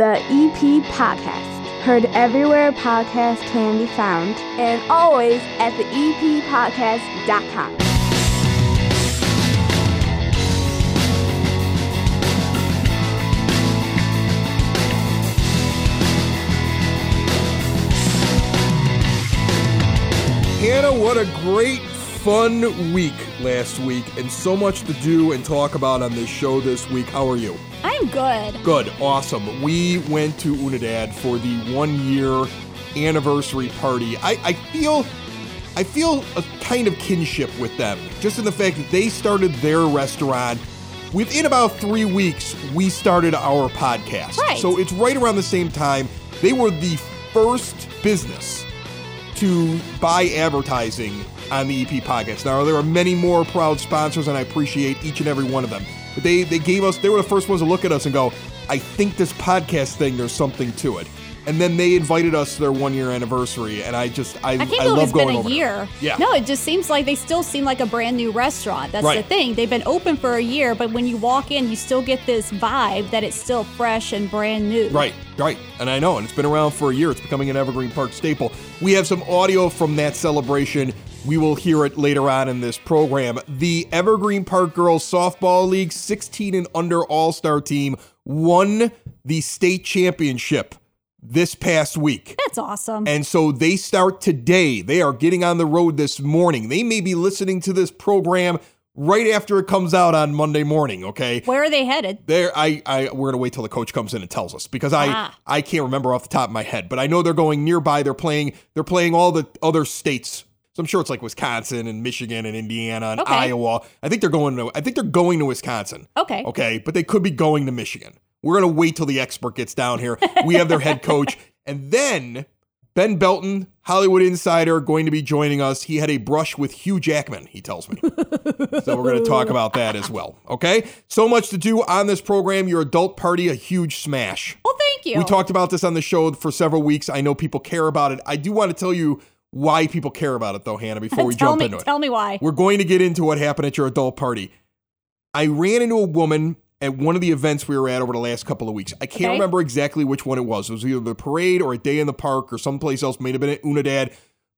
the EP Podcast. Heard everywhere podcasts can be found, and always at the E eppodcast.com. Hannah, what a great, fun week last week, and so much to do and talk about on this show this week. How are you? I'm good. Good, awesome. We went to Unidad for the one year anniversary party. I, I feel I feel a kind of kinship with them, just in the fact that they started their restaurant. Within about three weeks, we started our podcast. Right. So it's right around the same time. They were the first business to buy advertising on the EP podcast. Now there are many more proud sponsors, and I appreciate each and every one of them. But they they gave us they were the first ones to look at us and go, I think this podcast thing there's something to it. And then they invited us to their one year anniversary, and I just I, I can't I love it's going been a over there. year. Yeah. No, it just seems like they still seem like a brand new restaurant. That's the thing. They've been open for a year, but when you walk in, you still get this vibe that it's still fresh and brand new. Right, right. And I know, and it's been around for a year. It's becoming an Evergreen Park staple. We have some audio from that celebration. We will hear it later on in this program. The Evergreen Park Girls Softball League 16 and under All Star team won the state championship this past week. That's awesome. And so they start today. They are getting on the road this morning. They may be listening to this program right after it comes out on Monday morning, okay? Where are they headed? There, I, I, we're gonna wait till the coach comes in and tells us because I, Ah. I can't remember off the top of my head, but I know they're going nearby. They're playing, they're playing all the other states. So I'm sure it's like Wisconsin and Michigan and Indiana and Okay. Iowa. I think they're going to, I think they're going to Wisconsin. Okay. Okay, but they could be going to Michigan. We're gonna wait till the expert gets down here. We have their head coach, and then Ben Belton, Hollywood Insider, going to be joining us. He had a brush with Hugh Jackman. He tells me. So we're going to talk about that as well. Okay? So much to do on this program. Your adult party, a huge smash. Well, thank you. We talked about this on the show for several weeks. I know people care about it. I do want to tell you why people care about it, though, Hannah, before we jump me, into it. tell me why. We're going to get into what happened at your adult party. I ran into a woman at one of the events we were at over the last couple of weeks. I can't Okay. remember exactly which one it was. It was either the parade or a day in the park or someplace else, may have been at Unidad.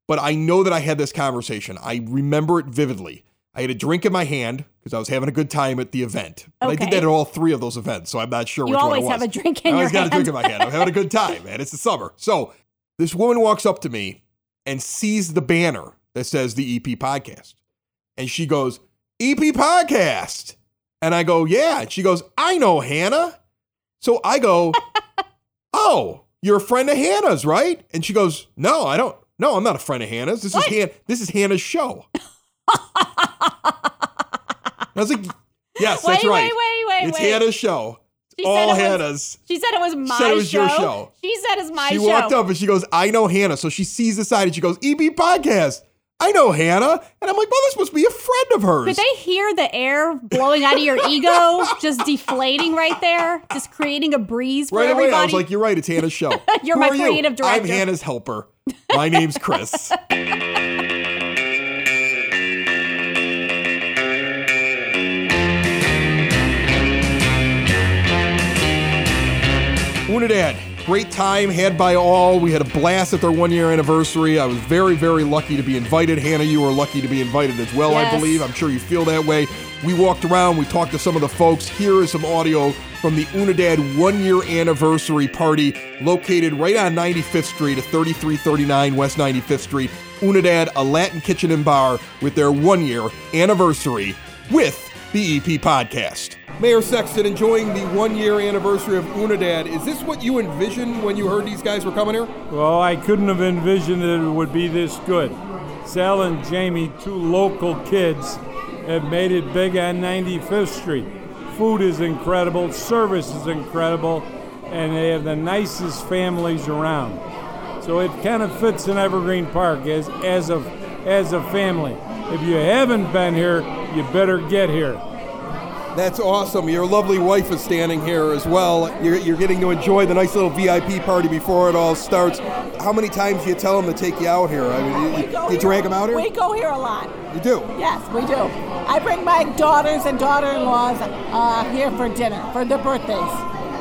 But I know that I had this conversation. I remember it vividly. I had a drink in my hand because I was having a good time at the event. But I did that at all three of those events, so I'm not sure You which one it was. have a drink in your hand. I always got a drink in my hand. I'm having a good time, man. It's the summer. So this woman walks up to me and sees the banner that says the EP podcast. And she goes, EP podcast. And I go, yeah. And she goes, I know Hannah. So I go, oh, you're a friend of Hannah's, right? And she goes, no, I don't. No, I'm not a friend of Hannah's. This What? is Han- This is Hannah's show. I was like, yes, that's wait, right. wait, wait, wait, it's wait. Hannah's show. She All said it was- Hannah's. She said it was my said it was show. your show. She said it's my she show. She walked up and she goes, I know Hannah. So she sees the side and she goes, EP podcast. I know Hannah. And I'm like, well, this must be a friend of hers. Could they hear the air blowing out of your ego, just deflating right there, just creating a breeze for right away, everybody? I was like, you're right. It's Hannah's show. You're Who my are you? creative I'm. Hannah's helper. My name's Chris. Unidad, great time had by all. We had a blast at their one year anniversary. I was very, very lucky to be invited. Hannah, you were lucky to be invited as well, I believe. I'm sure you feel that way. We walked around, we talked to some of the folks. Here is some audio from the Unidad one year anniversary party located right on 95th Street at 3339 West 95th Street. Unidad, a Latin kitchen and bar with their one year anniversary with the EP podcast. Mayor Sexton, enjoying the one year anniversary of Unidad. Is this what you envisioned when you heard these guys were coming here? Well, I couldn't have envisioned that it would be this good. Sal and Jamie, two local kids, have made it big on 95th Street. Food is incredible, service is incredible, and they have the nicest families around. So it kind of fits in Evergreen Park as, as, a, as a family. If you haven't been here, you better get here. That's awesome. Your lovely wife is standing here as well. You're, you're getting to enjoy the nice little VIP party before it all starts. How many times do you tell them to take you out here? I mean, you, you, you drag them out here? We go here a lot. You do? Yes, we do. I bring my daughters and daughter-in-laws uh, here for dinner for their birthdays.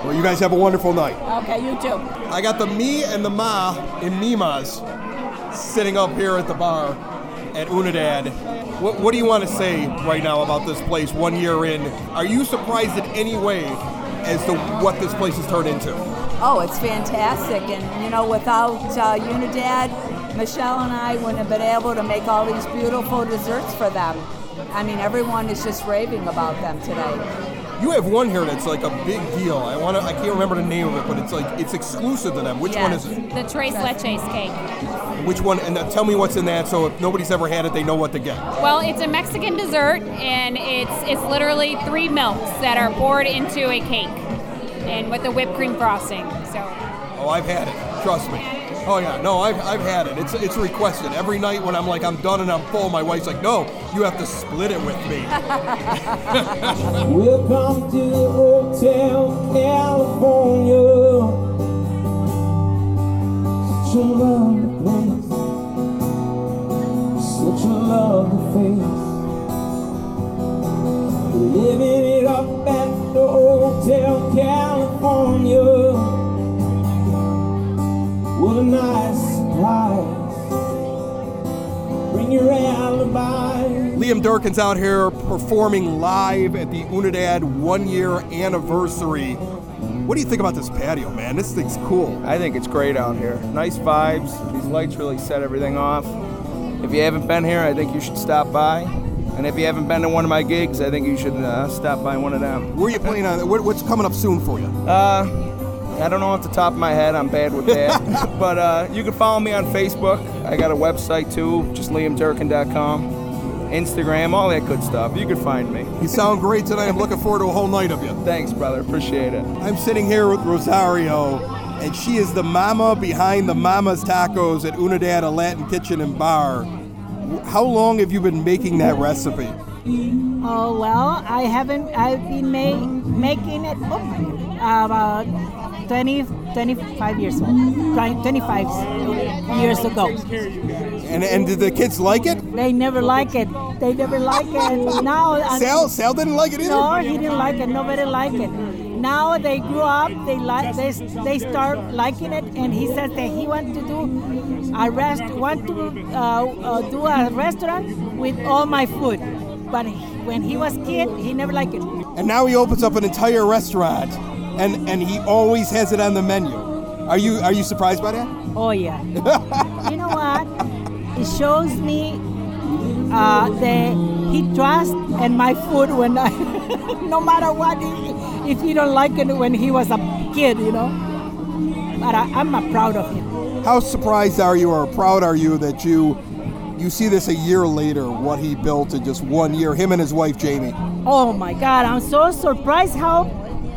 Well, you guys have a wonderful night. Okay, you too. I got the me and the ma in Mimas sitting up here at the bar at Unidad. What, what do you want to say right now about this place one year in? Are you surprised in any way as to what this place has turned into? Oh, it's fantastic. And, you know, without uh, Unidad, Michelle and I wouldn't have been able to make all these beautiful desserts for them. I mean, everyone is just raving about them today. You have one here that's like a big deal. I want to. I can't remember the name of it, but it's like it's exclusive to them. Which one is it? The Tres Leches cake. Which one? And uh, tell me what's in that, so if nobody's ever had it, they know what to get. Well, it's a Mexican dessert, and it's it's literally three milks that are poured into a cake, and with a whipped cream frosting. So. Oh, I've had it. Trust me. Oh yeah, no, I've, I've had it. It's it's requested every night when I'm like I'm done and I'm full. My wife's like, no, you have to split it with me. Welcome to Hotel California. Such Such a lovely face. Living it up at the Hotel California. What a nice surprise. Bring your alibi. Liam Durkin's out here performing live at the Unidad one year anniversary. What do you think about this patio, man? This thing's cool. I think it's great out here. Nice vibes. These lights really set everything off. If you haven't been here, I think you should stop by. And if you haven't been to one of my gigs, I think you should uh, stop by one of them. Where are you playing on? what- What's coming up soon for you? Uh, I don't know off the top of my head. I'm bad with that. but uh, you can follow me on Facebook. I got a website too, just liamdurkin.com. Instagram, all that good stuff. You can find me. You sound great tonight. I'm looking forward to a whole night of you. Thanks, brother. Appreciate it. I'm sitting here with Rosario, and she is the mama behind the Mama's Tacos at Unidad, a Latin kitchen and bar. How long have you been making that recipe? Oh well, I haven't. I've been ma- making it oh, about 20, 25 years old. 25 years ago. And and did the kids like it? They never like it. They never like it. Now Sal Sal didn't like it either. No, he didn't like it. Nobody liked it. Now they grew up. They like. They they start liking it, and he says that he wants to do a rest. Want to uh, uh, do a restaurant with all my food. But when he was kid, he never liked it. And now he opens up an entire restaurant, and and he always has it on the menu. Are you are you surprised by that? Oh yeah. you know what? It shows me uh, that he trusts in my food when I, no matter what, if, he don't like it when he was a kid, you know. But I, I'm uh, proud of him. How surprised are you, or proud are you that you you see this a year later? What he built in just one year, him and his wife Jamie. Oh my God, I'm so surprised how,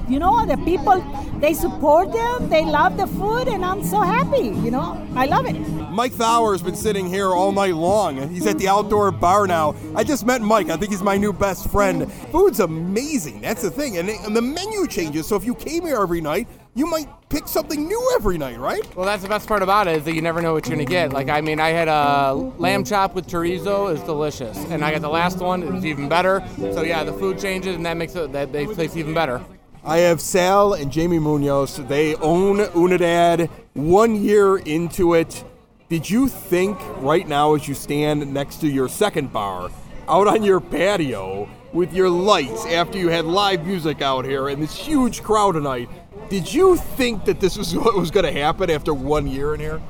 you know, the people they support them, they love the food, and I'm so happy. You know, I love it. Mike Thauer has been sitting here all night long. He's at the outdoor bar now. I just met Mike. I think he's my new best friend. Food's amazing. That's the thing. And, and the menu changes. So if you came here every night, you might pick something new every night, right? Well, that's the best part about it is that you never know what you're gonna get. Like, I mean, I had a lamb chop with chorizo, is delicious, and I got the last one, it was even better. So yeah, the food changes, and that makes it that they taste even better. I have Sal and Jamie Munoz. They own Unidad one year into it. Did you think right now, as you stand next to your second bar, out on your patio with your lights after you had live music out here and this huge crowd tonight, did you think that this was what was going to happen after one year in here?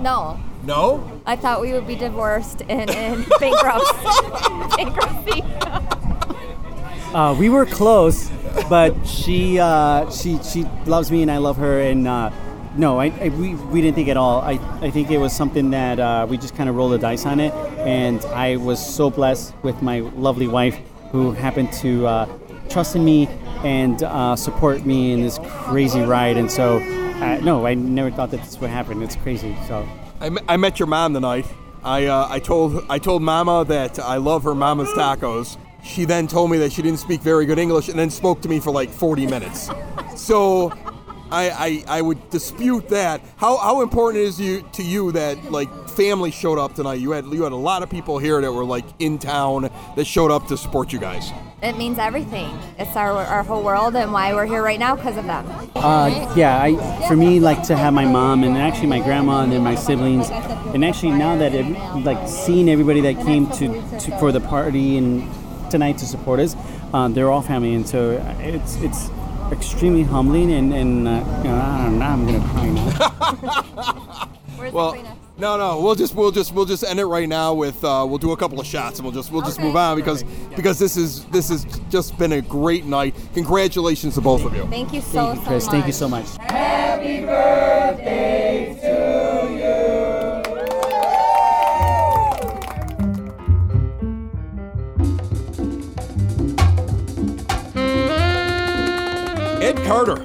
No, No? I thought we would be divorced and in bankruptcy. bankruptcy. Uh, we were close, but she uh, she she loves me and I love her, and uh, no, I, I we, we didn't think at all. I, I think it was something that uh, we just kind of rolled the dice on it, and I was so blessed with my lovely wife who happened to uh, trust in me and uh, support me in this crazy ride, and so no, I never thought that this would happen. It's crazy. So I, I met your mom tonight. I, I told I told Mama that I love her Mama's tacos. She then told me that she didn't speak very good English, and then spoke to me for like 40 minutes. So, I, I, I would dispute that. How, how important is you to you that like family showed up tonight? You had you had a lot of people here that were like in town that showed up to support you guys. It means everything. It's our, our whole world and why we're here right now because of them. Uh, yeah, I, for me, like to have my mom and actually my grandma and then my siblings, and actually now that it, like seeing everybody that came to, to for the party and tonight to support us, uh, they're all family, and so it's it's extremely humbling and and uh, you know, I don't know, I'm gonna cry now. well, no, no, we'll just we'll just we'll just end it right now with uh, we'll do a couple of shots and we'll just we'll just move on because because this is this has just been a great night. Congratulations to both of you. Thank you so, Thank you, so Chris. much. Thank you so much. Happy birthday Carter.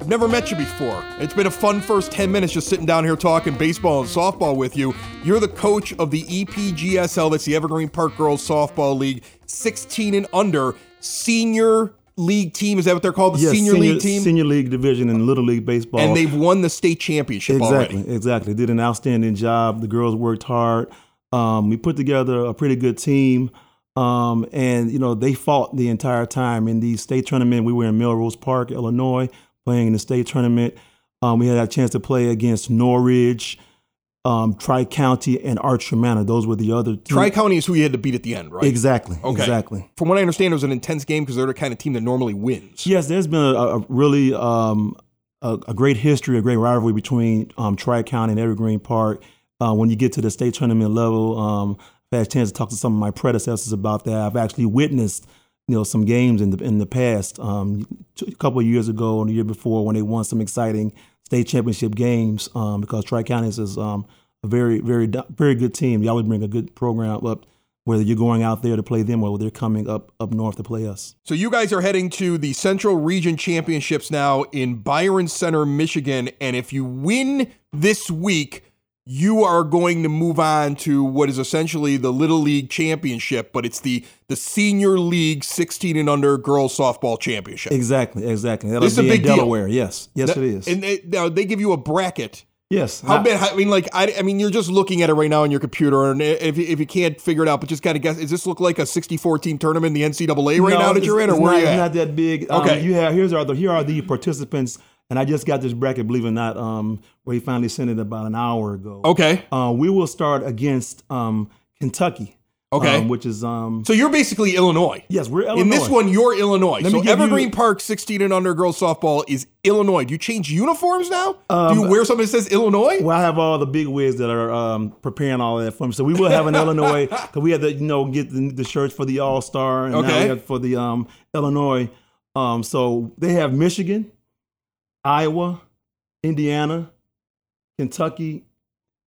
I've never met you before. It's been a fun first 10 minutes just sitting down here talking baseball and softball with you. You're the coach of the EPGSL, that's the Evergreen Park Girls Softball League, 16 and under senior league team. Is that what they're called? The Yes, senior, league team? Senior league division in Little League baseball. and they've won the state championship exactly, already. exactly. Exactly. Did an outstanding job. The girls worked hard. Um, we put together a pretty good team. Um, and you know they fought the entire time in the state tournament. We were in Melrose Park, Illinois, playing in the state tournament. Um, we had a chance to play against Norridge, um, Tri County, and Archer Manor. Those were the other. two- Tri County is who you had to beat at the end, right? Exactly. Okay. Exactly. From what I understand, it was an intense game because they're the kind of team that normally wins. Yes, there's been a, a really um, a, a great history, a great rivalry between um, Tri County and Evergreen Park. Uh, when you get to the state tournament level, um, I've had a chance to talk to some of my predecessors about that. I've actually witnessed, you know, some games in the in the past. Um, a couple of years ago and the year before, when they won some exciting state championship games, um, because Tri County is um, a very, very, very good team. They always bring a good program up. Whether you're going out there to play them or they're coming up up north to play us. So you guys are heading to the Central Region Championships now in Byron Center, Michigan, and if you win this week, you are going to move on to what is essentially the Little League Championship, but it's the the Senior League 16 and under girls softball championship. Exactly, exactly. That'll This is a be big in deal. Delaware. Yes, yes, That- it is. And they, now they give you a bracket. yes. How big? I mean, like, I, I mean, you're just looking at it right now on your computer, and if you, if you can't figure it out, but just kind of guess, does this look like a 64 team tournament in the NCAA right No, now that you're in, or where not, you at? not that big. Um, Okay. you have here's our the here are the participants, and I just got this bracket, believe it or not, um, where he finally sent it about an hour ago. Okay. Uh, we will start against um, Kentucky. Okay. um, which is um. So you're basically Illinois. Yes, we're Illinois. In this one, you're Illinois. Let so give you- Evergreen Park 16 and under girls softball is Illinois. Do you change uniforms now? Do you Um, wear something that says Illinois? Well, I have all the big wigs that are um, preparing all that for me. So we will have an Illinois because we had to, you know, get the, the shirts for the All Star and now we have for the um, Illinois. Um, so they have Michigan, Iowa, Indiana, Kentucky,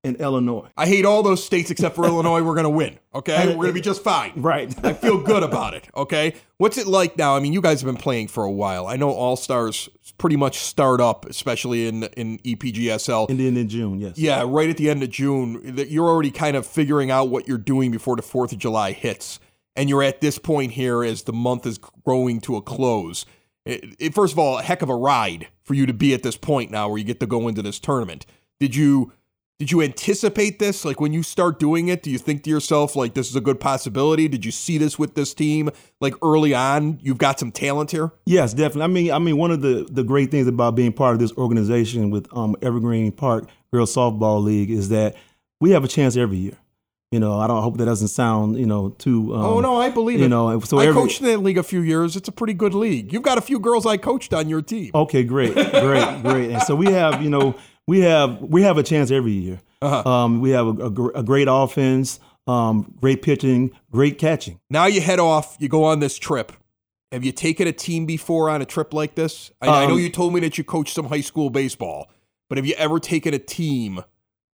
and Illinois. I hate all those states except for Illinois. We're going to win. Okay. We're going to be just fine. Right. I feel good about it. Okay. What's it like now? I mean, you guys have been playing for a while. I know All Stars pretty much start up, especially in in EPGSL. And then in June, yes. Yeah, right at the end of June, that you're already kind of figuring out what you're doing before the 4th of July hits. And you're at this point here as the month is growing to a close. It, it- first of all, a heck of a ride for you to be at this point now where you get to go into this tournament. Did you did you anticipate this? Like when you start doing it, do you think to yourself like this is a good possibility? Did you see this with this team like early on? You've got some talent here. Yes, definitely. I mean, I mean, one of the, the great things about being part of this organization with um, Evergreen Park Girls Softball League is that we have a chance every year. You know, I don't I hope that doesn't sound you know too. Um, oh no, I believe it. you it. know, so I every, coached in that league a few years. It's a pretty good league. You've got a few girls I coached on your team. Okay, great, great, great. And so we have, you know, we have we have a chance every year. Uh-huh. Um, we have a, a, a great offense, um, great pitching, great catching. Now you head off. You go on this trip. Have you taken a team before on a trip like this? I, I know Um, you told me that you coached some high school baseball, but have you ever taken a team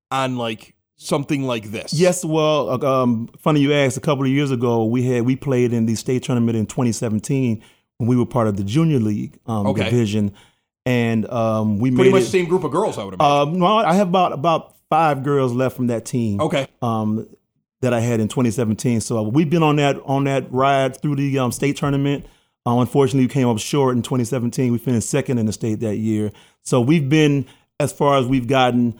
on like something like this? Yes, well, uh, um, funny you asked. A couple of years ago, we had we played in the state tournament in 2017 when we were part of the junior league um, Okay. division, and um, we Pretty much it. the same group of girls, I would imagine. Um, no, I have about about five girls left from that team. Okay. Um, that I had in 2017. So we've been on that on that ride through the um, state tournament. Um, unfortunately, we came up short in 2017. We finished second in the state that year. So we've been as far as we've gotten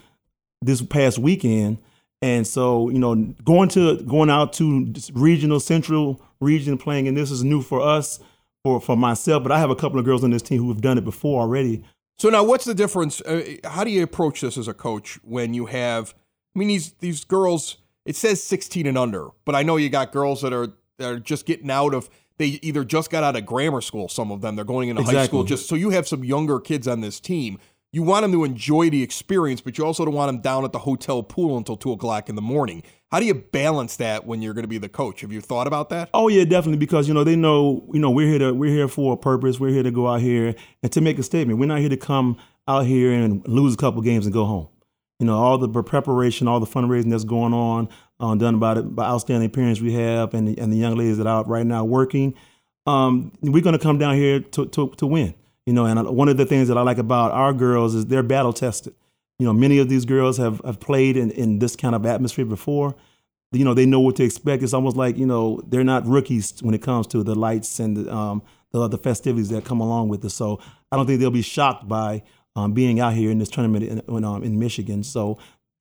this past weekend, And so, you know, going to going out to regional, central region playing, and this is new for us, for for myself. But I have a couple of girls on this team who have done it before already. So now, what's the difference? Uh, how do you approach this as a coach when you have? I mean, these these girls. It says 16 and under, but I know you got girls that are that are just getting out of. They either just got out of grammar school. Some of them they're going into high school. Just so you have some younger kids on this team. You want them to enjoy the experience, but you also don't want them down at the hotel pool until two o'clock in the morning. How do you balance that when you're going to be the coach? Have you thought about that? Oh yeah, definitely because you know they know you know we're here to we're here for a purpose. We're here to go out here and to make a statement. We're not here to come out here and lose a couple games and go home. You know all the preparation, all the fundraising that's going on, uh, done by the by outstanding parents we have and the, and the young ladies that are out right now working. Um, we're going to come down here to, to to win. You know, and one of the things that I like about our girls is they're battle tested. You know, many of these girls have, have played in, in this kind of atmosphere before you know they know what to expect. It's almost like you know they're not rookies when it comes to the lights and the um, the, the festivities that come along with it. So I don't think they'll be shocked by um, being out here in this tournament in, in, um, in Michigan. So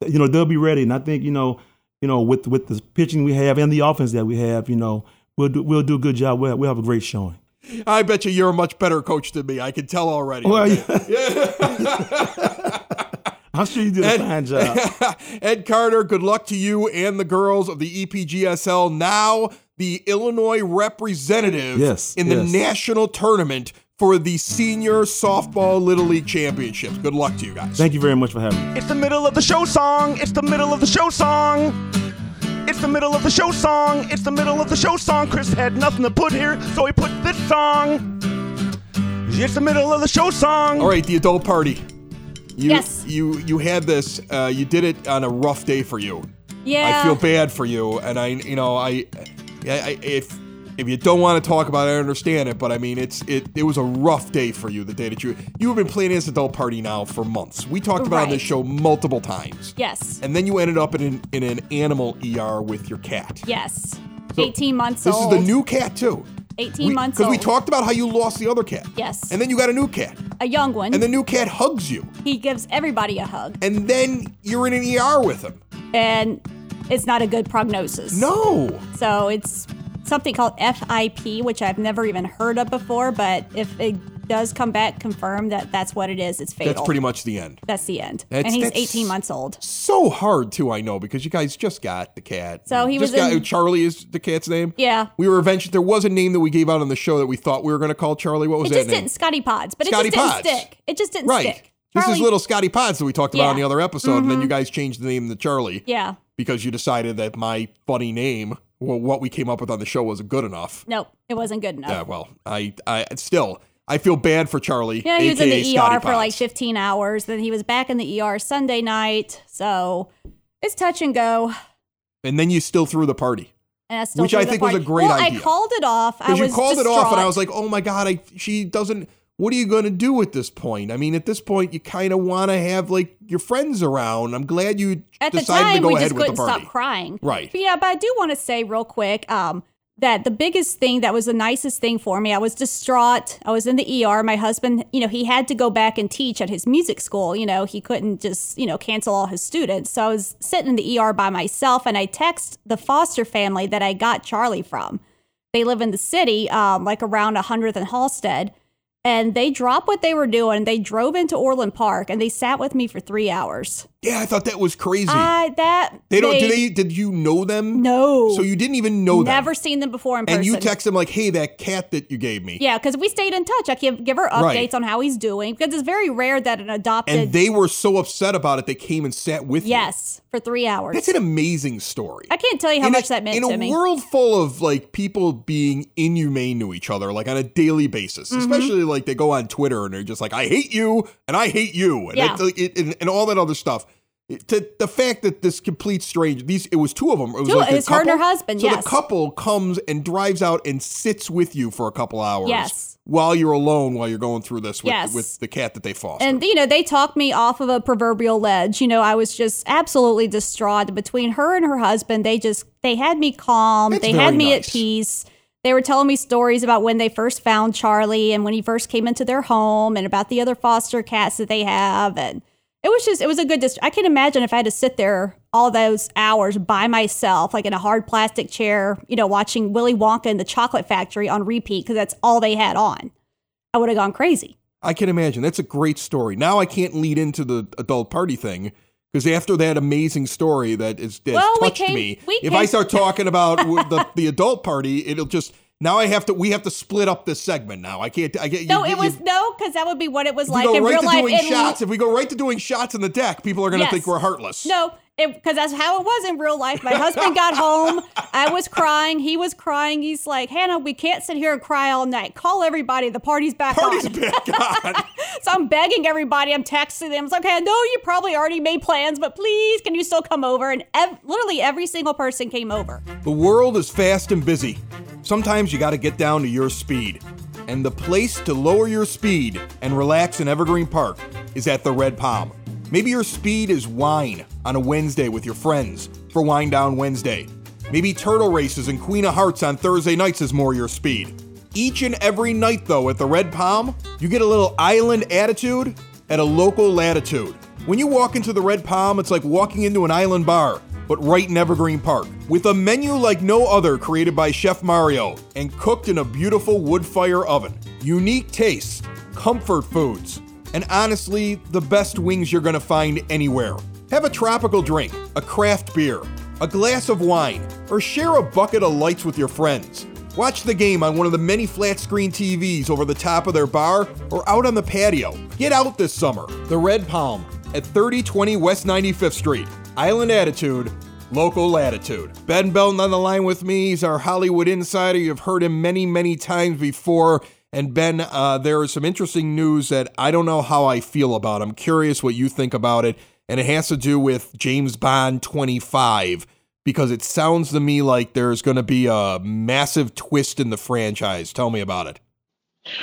you know they'll be ready, and I think you know you know with with the pitching we have and the offense that we have, you know we'll do we'll do a good job. We'll, we'll have a great showing. I bet you you're a much better coach than me. I can tell already. Well, yeah. I'm sure you did a fine job. Ed Carter, good luck to you and the girls of the EPGSL. Now the Illinois representative Yes, in the yes. national tournament for the senior softball little league championships. Good luck to you guys. Thank you very much for having me. It's the middle of the show song. It's the middle of the show song. It's the middle of the show song. It's the middle of the show song. Chris had nothing to put here, so he put this song. It's the middle of the show song. All right, the adult party. You, Yes. You you had this. Uh, you did it on a rough day for you. Yeah. I feel bad for you, and I you know I, I I- if if you don't want to talk about it, I understand it. But I mean, it's it it was a rough day for you the day that you you have been playing this adult party now for months. We talked about it on this show multiple times. Yes. And then you ended up in an, in an animal ER with your cat. Yes. So 18 months This old. is the new cat too. 18 months old. Because we talked about how you lost the other cat. Yes. And then you got a new cat. a young one. And the new cat hugs you. he gives everybody a hug. And then you're in an ER with him. And it's not a good prognosis. No. So it's something called FIP, which I've never even heard of before. But if it does come back confirm that that's what it is, it's fatal. That's pretty much the end. That's the end. That's- and he's 18 months old. So hard too, I know, because you guys just got the cat. So he just was got in- Charlie is the cat's name. Yeah. We were eventually there was a name that we gave out on the show that we thought we were going to call Charlie. What was It that just name? didn't Scotty Pods, but Scotty it just Pods. didn't stick. It just didn't right. stick. This is little Scotty Pods that we talked about in the other episode, and then Mhm. you guys changed the name to Charlie. Yeah. Because you decided that my funny name, well, what we came up with on the show, wasn't good enough. Nope, it wasn't good enough. Yeah. Well, I, I still, I feel bad for Charlie. Yeah, he was in the Scotty ER for like 15 hours. Then he was back in the ER Sunday night. So it's touch and go. and then you still threw the party. And that's still Which I think was a great well, idea. I called it off. I Because was you called it off, and I was like, "Oh my god, I, she doesn't." What are you going to do at this point? I mean, at this point, you kind of want to have like your friends around. I'm glad you At the decided to go we ahead just with the party. At the time, we just couldn't party. stop crying. Right. But yeah, but I do want to say real quick um, that the biggest thing that was the nicest thing for me, I was distraught. I was in the ER. My husband, you know, he had to go back and teach at his music school. You know, he couldn't just, you know, cancel all his students. So I was sitting in the ER by myself and I text the foster family that I got Charlie from. They live in the city, um, like around 100th and Halsted. And they dropped what they were doing. They drove into Orland Park and they sat with me for three hours. Yeah, I thought that was crazy. I that they don't. Did they? Did you know them? No. So you didn't even know them. Never seen them before in person. And you text them like, "Hey, that cat that you gave me." Yeah, because we stayed in touch. I give give her updates Right. on how he's doing because it's very rare that an adopted. And they were so upset about it, they came and sat with you. yes for three hours. That's an amazing story. I can't tell you how in much a, that meant in a me. world full of like people being inhumane to each other, like on a daily basis, Mhm. especially like they go on Twitter and they're just like, "I hate you" and "I hate you" and, Yeah. it, it- and, and all that other stuff. To the fact that this complete strange, these it was two of them. It was Two- like a it's her and her couple. husband, So yes. the couple comes and drives out and sits with you for a couple hours. Yes. While you're alone, while you're going through this with, Yes. with the cat that they fostered. and you know they talked me off of a proverbial ledge you know i was just absolutely distraught between her and her husband they just they had me calm That's they had me nice. at peace they were telling me stories about when they first found charlie and when he first came into their home and about the other foster cats that they have and it was just it was a good dist- i can imagine if i had to sit there all those hours by myself, like in a hard plastic chair, you know, watching Willy Wonka and the Chocolate Factory on repeat because that's all they had on, I would have gone crazy. I can imagine. That's a great story. Now I can't lead into the adult party thing because after that amazing story that is that Well, we touched came- me, if I start talking about the the adult party, it'll just now I have to we have to split up this segment now. I can't. I get No, you, it was no, because that would be what it was like go in right real to life. doing in- shots, if we go right to doing shots in the deck, people are going to Yes. think we're heartless. No, because that's how it was in real life. My husband got home. I was crying. He was crying. He's like, Hannah, we can't sit here and cry all night. Call everybody. The party's back Party's on. back on. so I'm begging everybody. I'm texting them. It's like, okay, I know you probably already made plans, but please, can you still come over? And ev- literally every single person came over. The world is fast and busy. Sometimes you got to get down to your speed. And the place to lower your speed and relax in Evergreen Park is at the Red Palm. Maybe your speed is wine on a Wednesday with your friends for Wine Down Wednesday. Maybe turtle races and Queen of Hearts on Thursday nights is more your speed. Each and every night, though, at the Red Palm, you get a little island attitude at a local latitude. When you walk into the Red Palm, it's like walking into an island bar, but right in Evergreen Park. With a menu like no other created by Chef Mario and cooked in a beautiful wood fire oven. Unique tastes, comfort foods, and honestly, the best wings you're gonna find anywhere. Have a tropical drink, a craft beer, a glass of wine, or share a bucket of lights with your friends. Watch the game on one of the many flat screen TVs over the top of their bar or out on the patio. Get out this summer. The Red Palm at 3020 West 95th Street. Island Attitude, local latitude. Ben Belton on the line with me. He's our Hollywood insider. You've heard him many, many times before. And Ben, uh, there is some interesting news that I don't know how I feel about. I'm curious what you think about it. And it has to do with James Bond 25 because it sounds to me like there's going to be a massive twist in the franchise. Tell me about it.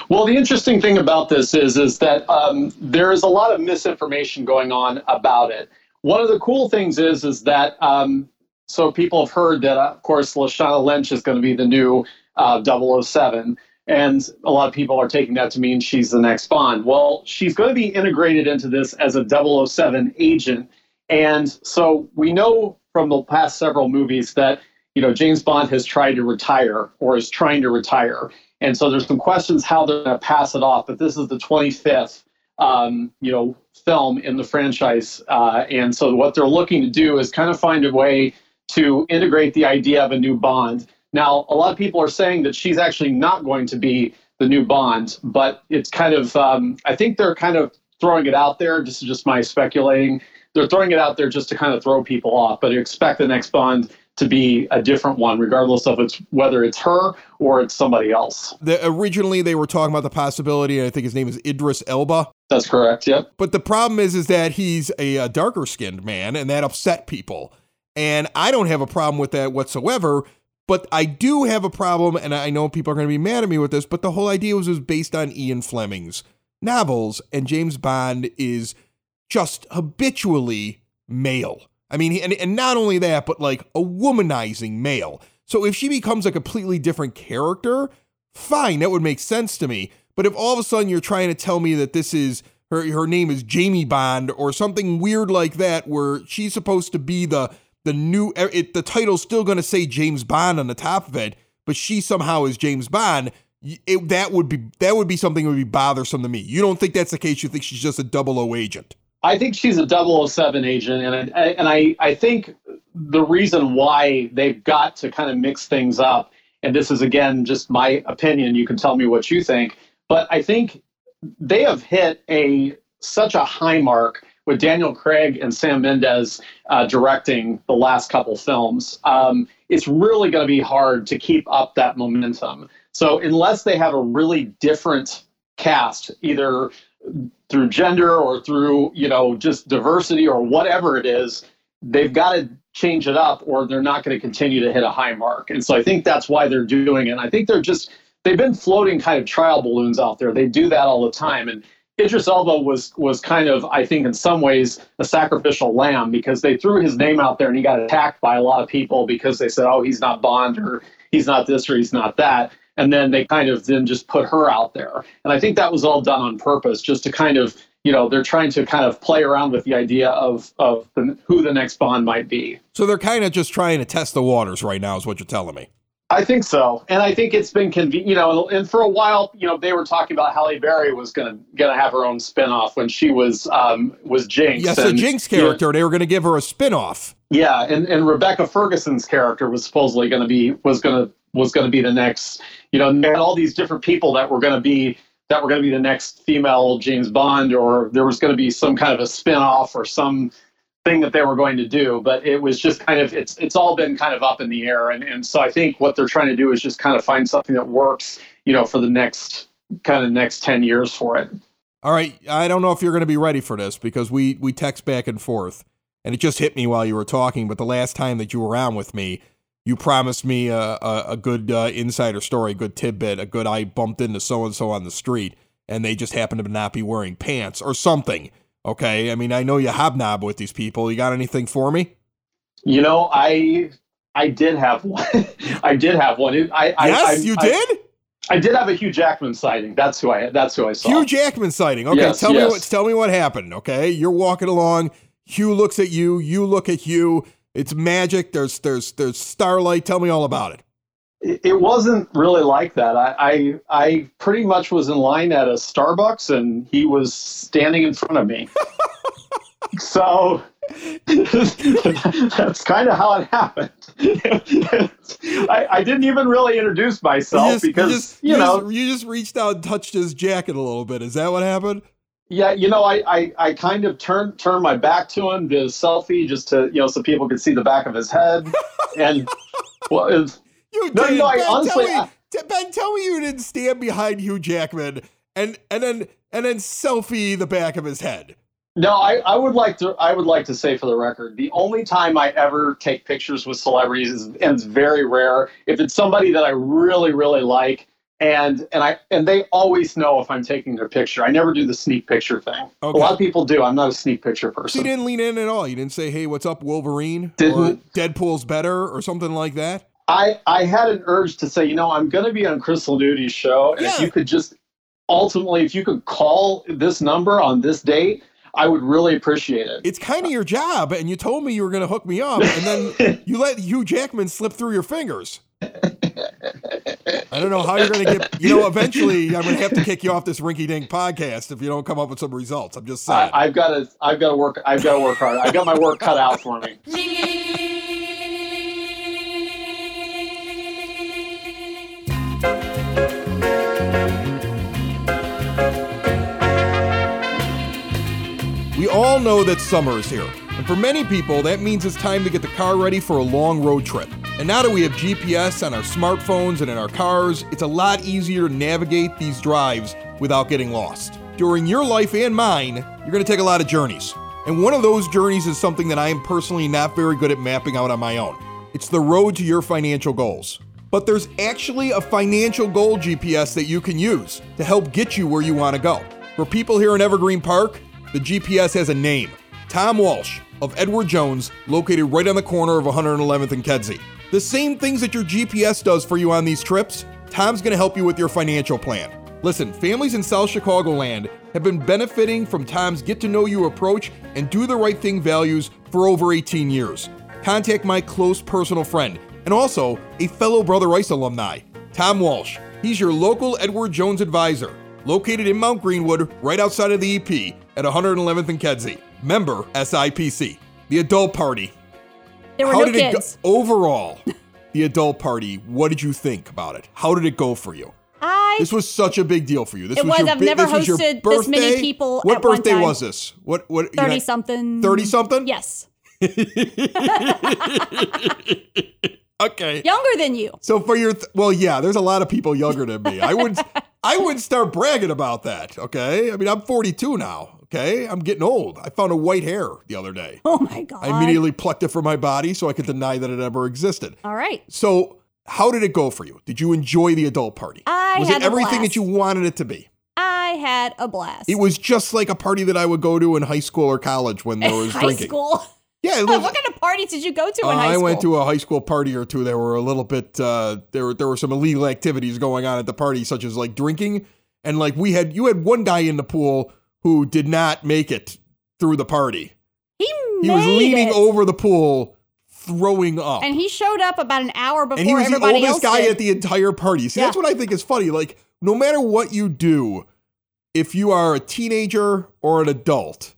Well, the interesting thing about this is is that um, there is a lot of misinformation going on about it. One of the cool things is is that um, so people have heard that of course Lashana Lynch is going to be the new uh, 007, and a lot of people are taking that to mean she's the next Bond. Well, she's going to be integrated into this as a 007 agent, and so we know from the past several movies that you know James Bond has tried to retire or is trying to retire. And so there's some questions how they're going to pass it off. But this is the 25th, um, you know, film in the franchise, uh, and so what they're looking to do is kind of find a way to integrate the idea of a new Bond. Now, a lot of people are saying that she's actually not going to be the new Bond, but it's kind of, um, I think they're kind of throwing it out there. This is just my speculating. They're throwing it out there just to kind of throw people off, but expect the next Bond to be a different one, regardless of it's whether it's her or it's somebody else. The, originally, they were talking about the possibility, and I think his name is Idris Elba. That's correct. Yep. But the problem is, is that he's a, a darker skinned man, and that upset people. And I don't have a problem with that whatsoever. But I do have a problem, and I know people are going to be mad at me with this. But the whole idea was was based on Ian Fleming's novels, and James Bond is just habitually male. I mean, and, and not only that, but like a womanizing male. So if she becomes a completely different character, fine, that would make sense to me. But if all of a sudden you're trying to tell me that this is her, her name is Jamie Bond or something weird like that, where she's supposed to be the the new, er, it, the title's still going to say James Bond on the top of it, but she somehow is James Bond. It, that would be that would be something that would be bothersome to me. You don't think that's the case? You think she's just a double O agent? I think she's a 007 agent, and I, and I, I think the reason why they've got to kind of mix things up, and this is again just my opinion. You can tell me what you think, but I think they have hit a such a high mark with Daniel Craig and Sam Mendes uh, directing the last couple films. Um, it's really going to be hard to keep up that momentum. So unless they have a really different cast, either through gender or through you know just diversity or whatever it is they've got to change it up or they're not going to continue to hit a high mark and so i think that's why they're doing it and i think they're just they've been floating kind of trial balloons out there they do that all the time and Idris Elba was was kind of, I think, in some ways, a sacrificial lamb because they threw his name out there and he got attacked by a lot of people because they said, "Oh, he's not Bond," or "He's not this," or "He's not that." and then they kind of then just put her out there. And I think that was all done on purpose, just to kind of you know they're trying to kind of play around with the idea of of the, who the next Bond might be. So they're kind of just trying to test the waters right now, is what you're telling me. I think so, and I think it's been convenient. You know, and for a while, you know, they were talking about Halle Berry was gonna gonna have her own spinoff when she was um, was Jinx. Yes, the Jinx character. They were going to give her a spin-off. yeah, and, and Rebecca Ferguson's character was supposedly going to be was going to was going to be the next. You know, and all these different people that were going to be that were going to be the next female James Bond, or there was going to be some kind of a spin-off or some thing that they were going to do. But it was just kind of it's it's all been kind of up in the air, and and so I think what they're trying to do is just kind of find something that works. You know, for the next kind of next ten years for it. All right, I don't know if you're going to be ready for this because we we text back and forth, and it just hit me while you were talking. But the last time that you were on with me, you promised me a a, a good uh, insider story, a good tidbit, a good I bumped into so and so on the street, and they just happened to not be wearing pants or something. Okay, I mean I know you hobnob with these people. You got anything for me? You know, I I did have one. I did have one. I, I, Yes, I, you I- did? I did have a Hugh Jackman sighting. That's who I. That's who I saw. Hugh Jackman sighting. Okay, Yes, tell me what tell me what happened. Okay, you're walking along. Hugh looks at you. You look at Hugh. It's magic. There's there's there's starlight. Tell me all about it. It, wasn't really like that. I, I I pretty much was in line at a Starbucks, and he was standing in front of me. so that's kind of how it happened. I, I didn't even really introduce myself you just, because you, just, you know just, you just reached out and touched his jacket a little bit. Is that what happened? Yeah, you know, I, I, I kind of turned turned my back to him, did a selfie just to you know so people could see the back of his head, and well, it You no, did. no, ben, honestly, tell me, t- Ben, tell me you didn't stand behind Hugh Jackman and and then and then selfie the back of his head. no, I, I would like to I would like to say for the record, the only time I ever take pictures with celebrities is and it's very rare if it's somebody that I really really like. And and I and they always know if I'm taking their picture. I never do the sneak picture thing. A lot of people do. I'm not a sneak picture So person. you didn't lean in at all. You didn't say, "Hey, what's up, Wolverine?" or Didn't. "Deadpool's better" or something like that. I I had an urge to say, you know, I'm going to be on Chris Lanuti's show, and if you could just ultimately, if you could call this number on this date, I would really appreciate it. It's kind of your job, and you told me you were going to hook me up, and then you let Hugh Jackman slip through your fingers. I don't know how you're going to get. You know, eventually, I'm going to have to kick you off this rinky dink podcast if you don't come up with some results. I'm just saying. I, I've got to I've got to work I've got to work hard. I've got my work cut out for me. We all know that summer is here, and for many people, that means it's time to get the car ready for a long road trip. And now that we have GPS on our smartphones and in our cars, it's a lot easier to navigate these drives without getting lost. During your life and mine, you're going to take a lot of journeys. And one of those journeys is something that I am personally not very good at mapping out on my own. It's the road to your financial goals. But there's actually a financial goal GPS that you can use to help get you where you want to go. For people here in Evergreen Park, the GPS has a name Tom Walsh of Edward Jones, located right on the corner of 111th and Kedzie. The same things that your GPS does for you on these trips, Tom's going to help you with your financial plan. Listen, families in South Chicagoland have been benefiting from Tom's get to know you approach and do the right thing values for over 18 years. Contact my close personal friend and also a fellow Brother Rice alumni, Tom Walsh. He's your local Edward Jones advisor, located in Mount Greenwood, right outside of the EP at 111th and Kedzie. Member SIPC. The adult party. There were How no did kids. it go overall? the adult party. What did you think about it? How did it go for you? I This was such a big deal for you. This It was, was. your I've bi- never this was your hosted this many birthday? people What at one birthday time. was this? What what you're thirty not- something. 30 something? Yes. Okay. Younger than you. So for your th- well, yeah, there's a lot of people younger than me. I would I would start bragging about that. Okay, I mean I'm 42 now. Okay, I'm getting old. I found a white hair the other day. Oh my god. I immediately plucked it from my body so I could deny that it ever existed. All right. So how did it go for you? Did you enjoy the adult party? I was had it everything that you wanted it to be? I had a blast. It was just like a party that I would go to in high school or college when there was high drinking. school. Yeah, it what kind of parties did you go to in Uh, high I went to a high school party or two. There were a little bit. Uh, there were there were some illegal activities going on at the party, such as like drinking and like we had. You had one guy in the pool who did not make it through the party. He, He was leaning it. over the pool, throwing up. And he showed up about an hour before and he was the oldest guy did. at the entire party. See, that's what I think is funny. Like, no matter what you do, if you are a teenager or an adult,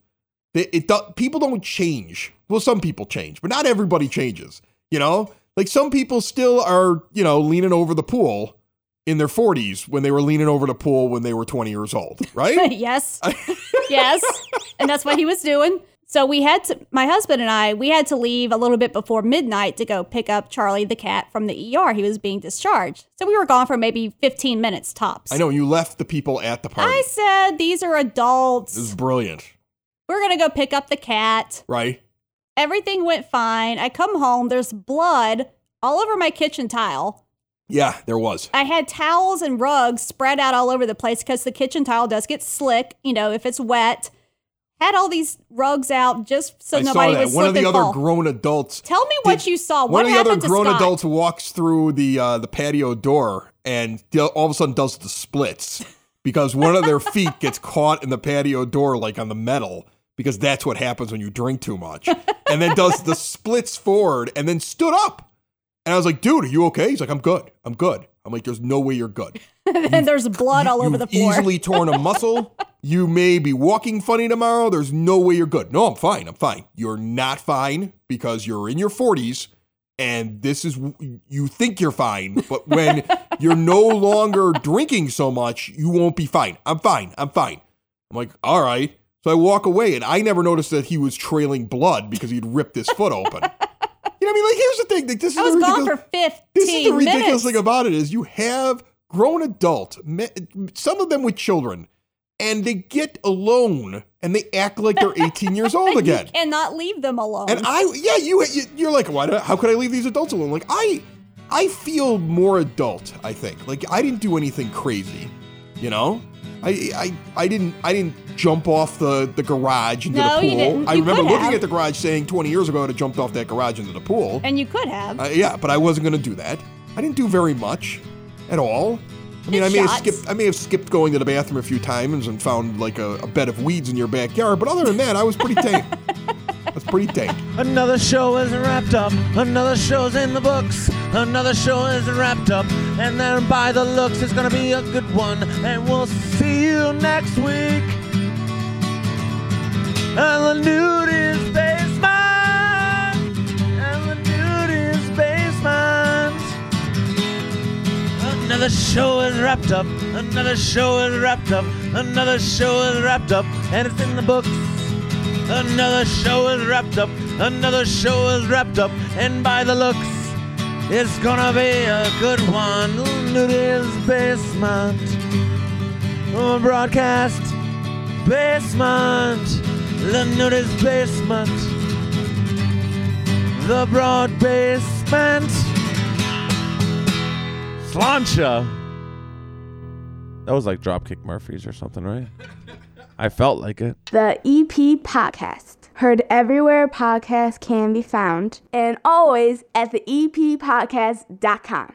it, it do, people don't change. Well, some people change, but not everybody changes. You know, like some people still are, you know, leaning over the pool in their 40s when they were leaning over the pool when they were 20 years old, right? yes. yes. And that's what he was doing. So we had to, my husband and I, we had to leave a little bit before midnight to go pick up Charlie the cat from the ER. He was being discharged. So we were gone for maybe 15 minutes tops. I know you left the people at the party. I said, these are adults. This is brilliant, We're going to go pick up the cat. right? Everything went fine. I come home, there's blood all over my kitchen tile. Yeah, there was. I had towels and rugs spread out all over the place because the kitchen tile does get slick, you know, if it's wet. Had all these rugs out just so I nobody saw that. would One slip of the and other fall. grown adults Tell me what you saw. One of the other to grown Scott? adults walks through the uh, the patio door and all of a sudden does the splits because one of their feet gets caught in the patio door like on the metal because that's what happens when you drink too much. And then does the splits forward and then stood up. And I was like dude are you okay? He's like I'm good. I'm good. I'm like there's no way you're good. And there's blood all over the floor. easily torn a muscle. You may be walking funny tomorrow. There's no way you're good. No I'm fine. I'm fine. You're not fine because you're in your 40s and this is you think you're fine but when you're no longer drinking so much you won't be fine. I'm fine. I'm fine. I'm like all right so i walk away and i never noticed that he was trailing blood because he'd ripped his foot open you know what i mean like here's the thing like, this is I was the gone ridiculous- for 15 this is the ridiculous minutes. thing about it is you have grown adult me- some of them with children and they get alone and they act like they're 18 years old again And not leave them alone. and I, yeah, you, you you're like, why? do- How could I leave these adults alone? Like I, I feel more adult. I think. Like I didn't do anything crazy, you know. I, I, I didn't, I didn't jump off the the garage into No, the you pool. didn't. You I remember looking have. at the garage, saying 20 years ago I'd have jumped off that garage into the pool. and you could have. Uh, yeah, but I wasn't going to do that. I didn't do very much at all. I mean, I may have skipped. I may have skipped going to the bathroom a few times and found like a, a bed of weeds in your backyard. But other than that, I was pretty tame. I was pretty tame. Another show is wrapped up. Another show's in the books. Another show is wrapped up. And then by the looks, it's gonna be a good one. And we'll see you next week. And the nude is basement. And the nude is basement. Another show is wrapped up. Another show is wrapped up. Another show is wrapped up. And it's in the books. Another show is wrapped up. Another show is wrapped up. And by the looks, it's gonna be a good one. Is basement. Oh, broadcast basement. The nudist basement. The broad basement. Sláinte. That was like Dropkick Murphys or something, right? I felt like it. The EP Podcast. Heard everywhere podcasts can be found, and always at the E epodcast.com.